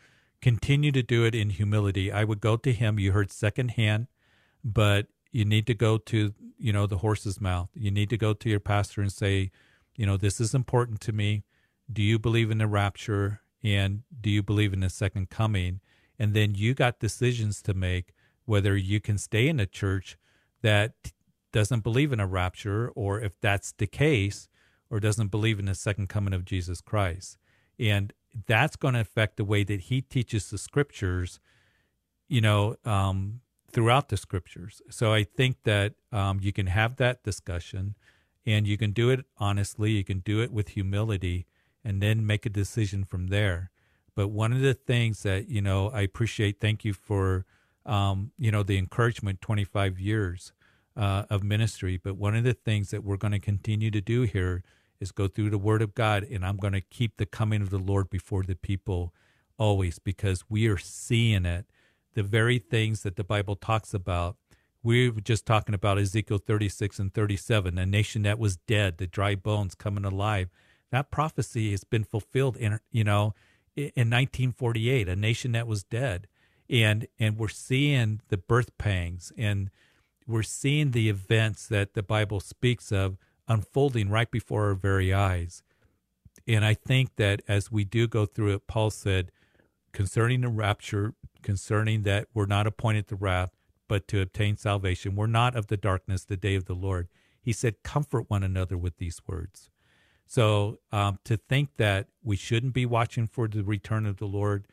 continue to do it in humility. I would go to him. You heard secondhand, but you need to go to, you know, the horse's mouth. You need to go to your pastor and say, you know, this is important to me. Do you believe in the rapture? And do you believe in the second coming? and then you got decisions to make whether you can stay in a church that doesn't believe in a rapture, or if that's the case, or doesn't believe in the second coming of Jesus Christ. And that's going to affect the way that he teaches the scriptures, you know, um, throughout the scriptures. So I think that um, you can have that discussion and you can do it honestly, you can do it with humility, and then make a decision from there. But one of the things that, you know, I appreciate, thank you for, um, you know, the encouragement 25 years uh, of ministry. But one of the things that we're going to continue to do here is go through the Word of God, and I'm going to keep the coming of the Lord before the people always because we are seeing it. The very things that the Bible talks about. We were just talking about Ezekiel 36 and 37, a nation that was dead, the dry bones coming alive. That prophecy has been fulfilled in, you know, in 1948, a nation that was dead. And, and we're seeing the birth pangs and we're seeing the events that the Bible speaks of unfolding right before our very eyes. And I think that as we do go through it, Paul said concerning the rapture, concerning that we're not appointed to wrath, but to obtain salvation. We're not of the darkness, the day of the Lord. He said, comfort one another with these words. So um, to think that we shouldn't be watching for the return of the Lord,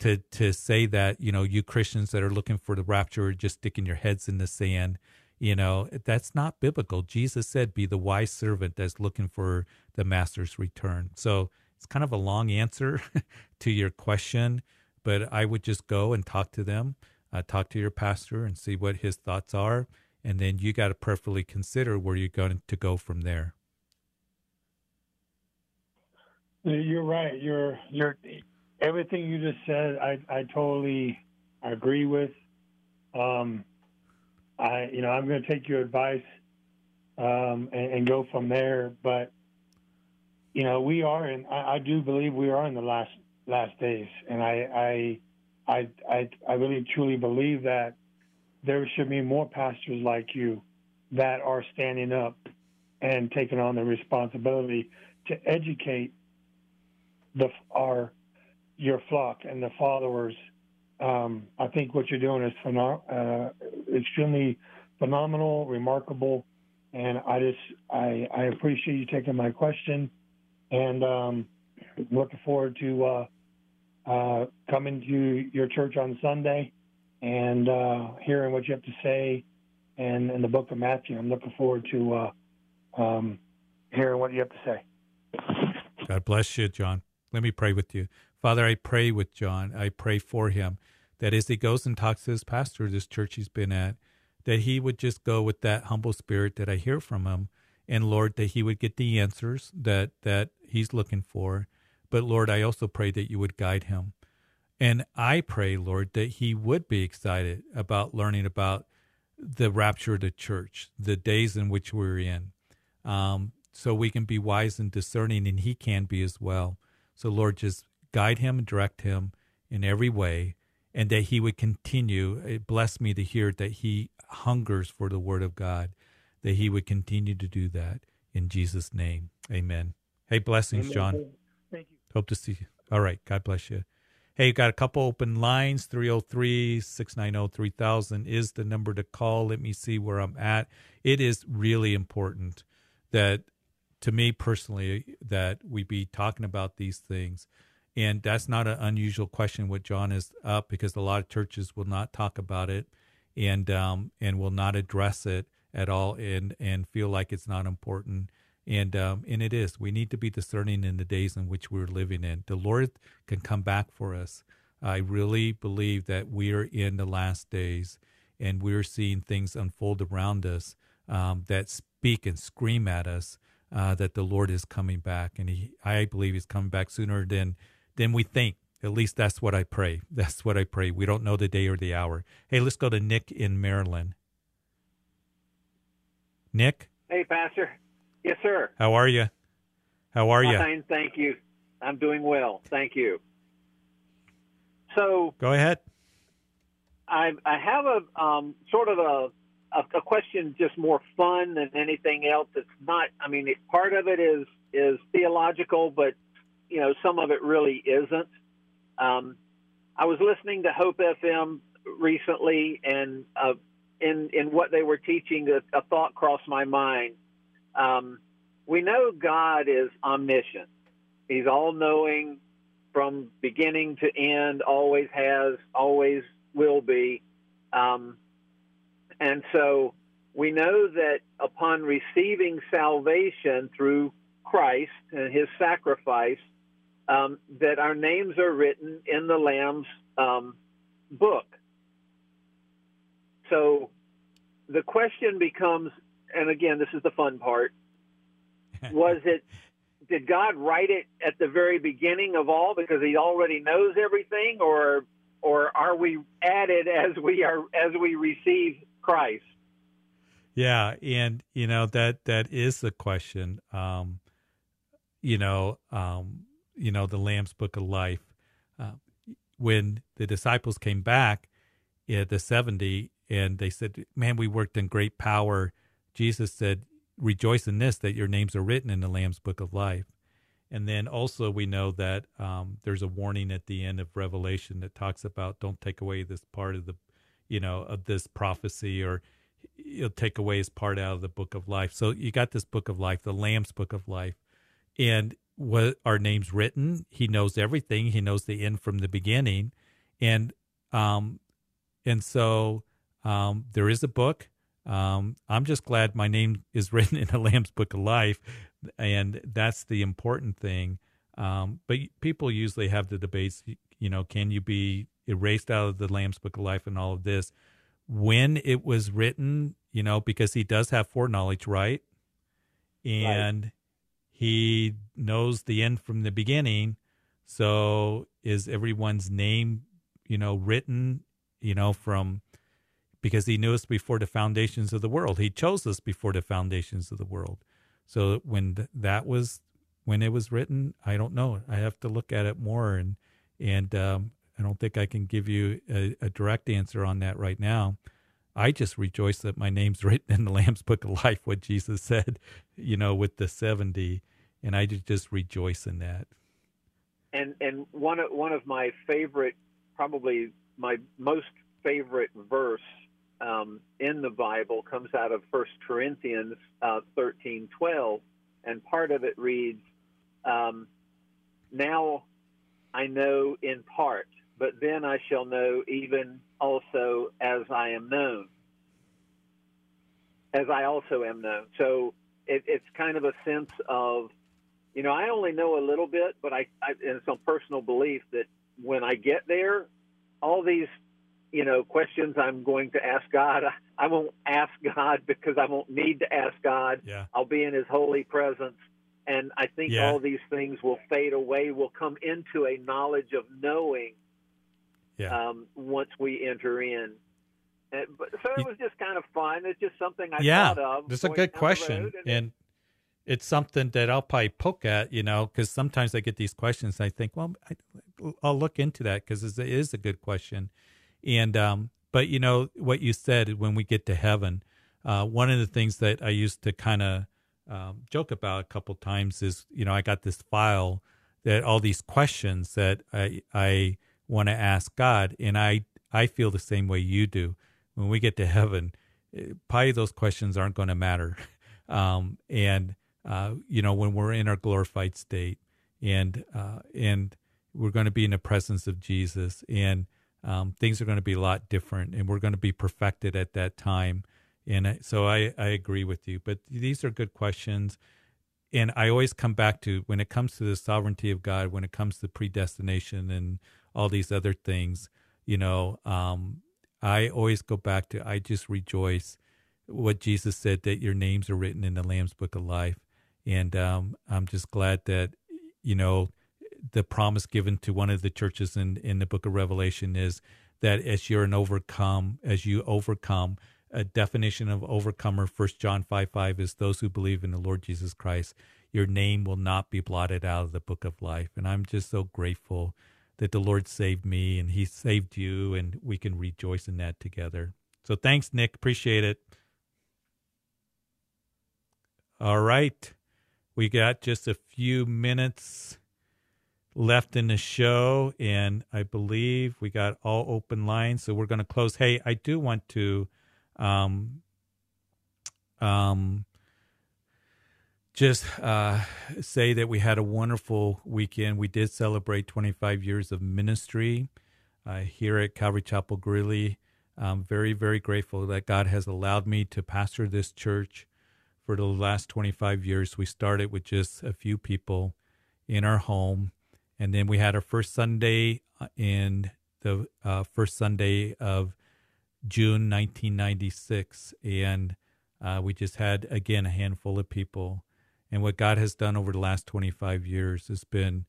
to to say that you know you Christians that are looking for the rapture are just sticking your heads in the sand, you know that's not biblical. Jesus said, "Be the wise servant that's looking for the master's return." So it's kind of a long answer to your question, but I would just go and talk to them, uh, talk to your pastor, and see what his thoughts are, and then you got to prayerfully consider where you're going to go from there. You're right. You're you're everything you just said. I I totally agree with. Um, I you know I'm going to take your advice um, and, and, go from there. But you know we are and I, I, do believe we are in the last last days, and I I I I, I really truly believe that there should be more pastors like you that are standing up and taking on the responsibility to educate the our your flock and the followers. Um, I think what you're doing is phenom- uh, extremely phenomenal, remarkable, and I just I, I appreciate you taking my question, and um, looking forward to uh, uh, coming to your church on Sunday and uh, hearing what you have to say, and in the Book of Matthew. I'm looking forward to uh, um, hearing what you have to say. God bless you, John. Let me pray with you. Father, I pray with John. I pray for him that as he goes and talks to his pastor, this church he's been at, that he would just go with that humble spirit that I hear from him. And Lord, that he would get the answers that, that he's looking for. But Lord, I also pray that you would guide him. And I pray, Lord, that he would be excited about learning about the rapture of the church, the days in which we're in, um, so we can be wise and discerning, and he can be as well. So, Lord, just guide him and direct him in every way, and that he would continue. It bless me to hear that he hungers for the word of God, that he would continue to do that in Jesus' name. Amen. Hey, blessings, John. Thank you. Hope to see you. All right. God bless you. Hey, got a couple open lines. 303 690 3000 is the number to call. Let me see where I'm at. It is really important that to me personally that we be talking about these things. And that's not an unusual question what John is up because a lot of churches will not talk about it and um, and will not address it at all and and feel like it's not important. And um, and it is. We need to be discerning in the days in which we're living in. The Lord can come back for us. I really believe that we are in the last days and we're seeing things unfold around us um, that speak and scream at us uh, that the Lord is coming back, and he, I believe He's coming back sooner than than we think. At least that's what I pray. That's what I pray. We don't know the day or the hour. Hey, let's go to Nick in Maryland. Nick. Hey, Pastor. Yes, sir. How are you? How are you? Fine, thank you. I'm doing well. Thank you. So go ahead. I I have a um, sort of a a, a question just more fun than anything else. It's not. I mean, it, part of it is is theological, but you know, some of it really isn't. Um, I was listening to Hope FM recently, and uh, in in what they were teaching, a, a thought crossed my mind. Um, we know God is omniscient; He's all knowing from beginning to end. Always has, always will be. Um, and so we know that upon receiving salvation through Christ and his sacrifice, um, that our names are written in the Lamb's um, book. So the question becomes, and again, this is the fun part was it, did God write it at the very beginning of all because he already knows everything, or or are we added as we are as we receive Christ? Yeah, and you know that that is the question. Um, you know, um, you know the Lamb's Book of Life. Uh, when the disciples came back at the seventy, and they said, "Man, we worked in great power." Jesus said, "Rejoice in this that your names are written in the Lamb's Book of Life." And then also we know that um, there's a warning at the end of Revelation that talks about don't take away this part of the, you know, of this prophecy or you'll take away his part out of the book of life. So you got this book of life, the Lamb's book of life, and what our name's written. He knows everything. He knows the end from the beginning, and um, and so um, there is a book. Um, I'm just glad my name is written in the Lamb's book of life, and that's the important thing. Um, but people usually have the debates. You know, can you be erased out of the Lamb's book of life and all of this? when it was written, you know, because he does have foreknowledge, right? And right. He knows the end from the beginning. So is everyone's name, you know, written, you know, from because he knew us before the foundations of the world. He chose us before the foundations of the world. So when that was when it was written, I don't know. I have to look at it more and and um, I don't think I can give you a, a, direct answer on that right now. I just rejoice that my name's written in the Lamb's Book of Life, what Jesus said, you know, with the 70, and I just rejoice in that. And and one of one of my favorite, probably my most favorite verse um, in the Bible comes out of First Corinthians uh, thirteen twelve, and part of it reads, um, "Now I know in part." But then I shall know even also as I am known, as I also am known. So it, it's kind of a sense of, you know, I only know a little bit, but I, I and some personal belief that when I get there, all these, you know, questions I'm going to ask God, I, I won't ask God because I won't need to ask God. Yeah. I'll be in His holy presence. And I think yeah. all these things will fade away. We'll come into a knowledge of knowing yeah. um, once we enter in. And, but, so it was just kind of fun. It's just something I yeah, thought of. It's a good question, and, and it's something that I'll probably poke at, you know, because sometimes I get these questions. I think, well, I, will look into that because it is a good question. And um, but you know what you said when we get to heaven, uh, one of the things that I used to kind of um, joke about a couple times is, you know, I got this file that all these questions that I I want to ask God. And I, I feel the same way you do. When we get to heaven, eh, probably those questions aren't going to matter. Um, and, uh, you know, when we're in our glorified state and, uh, and we're going to be in the presence of Jesus and, um, things are going to be a lot different and we're going to be perfected at that time. And so I, I agree with you, but these are good questions. And I always come back to when it comes to the sovereignty of God, when it comes to predestination and all these other things, you know, um, I always go back to I just rejoice what Jesus said that your names are written in the Lamb's Book of Life, and um, I'm just glad that you know the promise given to one of the churches in in the Book of Revelation is that as you're an overcome, as you overcome, a definition of overcomer, First John five five is those who believe in the Lord Jesus Christ. Your name will not be blotted out of the book of life, and I'm just so grateful that the Lord saved me and He saved you, and we can rejoice in that together. So thanks, Nick. Appreciate it. All right. We got just a few minutes left in the show, and I believe we got all open lines, so we're going to close. Hey, I do want to um, um, just uh, say that we had a wonderful weekend. We did celebrate 25 years of ministry uh, here at Calvary Chapel Greeley. I'm very, very grateful that God has allowed me to pastor this church for the last 25 years. We started with just a few people in our home, and then we had our first Sunday uh, in the uh, first Sunday of June 1996, and uh, we just had again a handful of people and what God has done over the last 25 years has been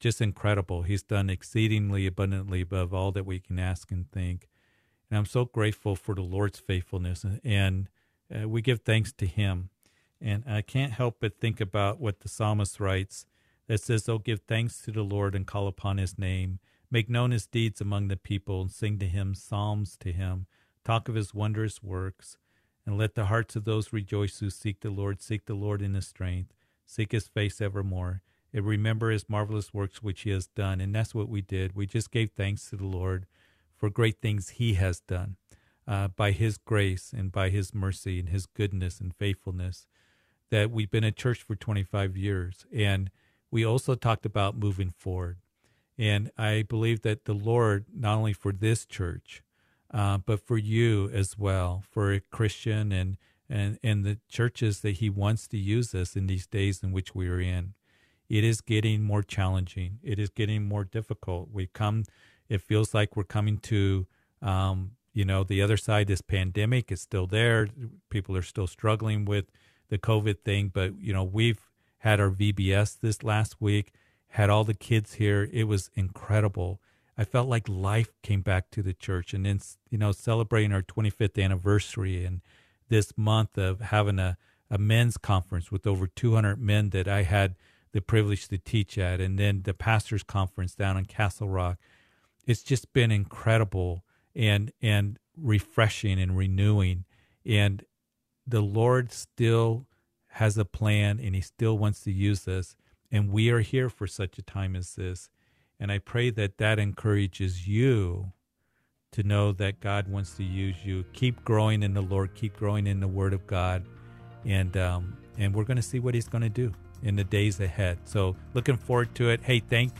just incredible. He's done exceedingly abundantly above all that we can ask and think. And I'm so grateful for the Lord's faithfulness. And uh, we give thanks to Him. And I can't help but think about what the psalmist writes that says, Oh, give thanks to the Lord and call upon His name. Make known His deeds among the people and sing to Him psalms to Him. Talk of His wondrous works and let the hearts of those rejoice who seek the Lord, seek the Lord in his strength, seek his face evermore, and remember his marvelous works which he has done. And that's what we did. We just gave thanks to the Lord for great things he has done uh, by his grace and by his mercy and his goodness and faithfulness. That we've been a church for 25 years. And we also talked about moving forward. And I believe that the Lord, not only for this church, uh, but for you as well, for a Christian and, and, and the churches that he wants to use us in these days in which we are in. It is getting more challenging. It is getting more difficult. We come, it feels like we're coming to, um, you know, the other side. This pandemic is still there. People are still struggling with the COVID thing, but you know, we've had our VBS this last week, had all the kids here. It was incredible. I felt like life came back to the church. And then, you know, celebrating our 25th anniversary and this month of having a, a men's conference with over 200 men that I had the privilege to teach at, and then the pastors' conference down in Castle Rock. It's just been incredible and and refreshing and renewing. And the Lord still has a plan, and He still wants to use us. And we are here for such a time as this. And I pray that that encourages you to know that God wants to use you. Keep growing in the Lord, keep growing in the Word of God, and um, and we're going to see what He's going to do in the days ahead. So looking forward to it. Hey, thank.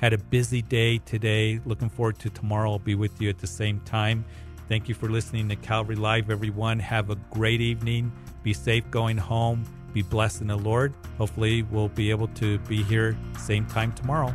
Had a busy day today. Looking forward to tomorrow. I'll be with you at the same time. Thank you for listening to Calvary Live, everyone. Have a great evening. Be safe going home. Be blessed in the Lord. Hopefully, we'll be able to be here same time tomorrow.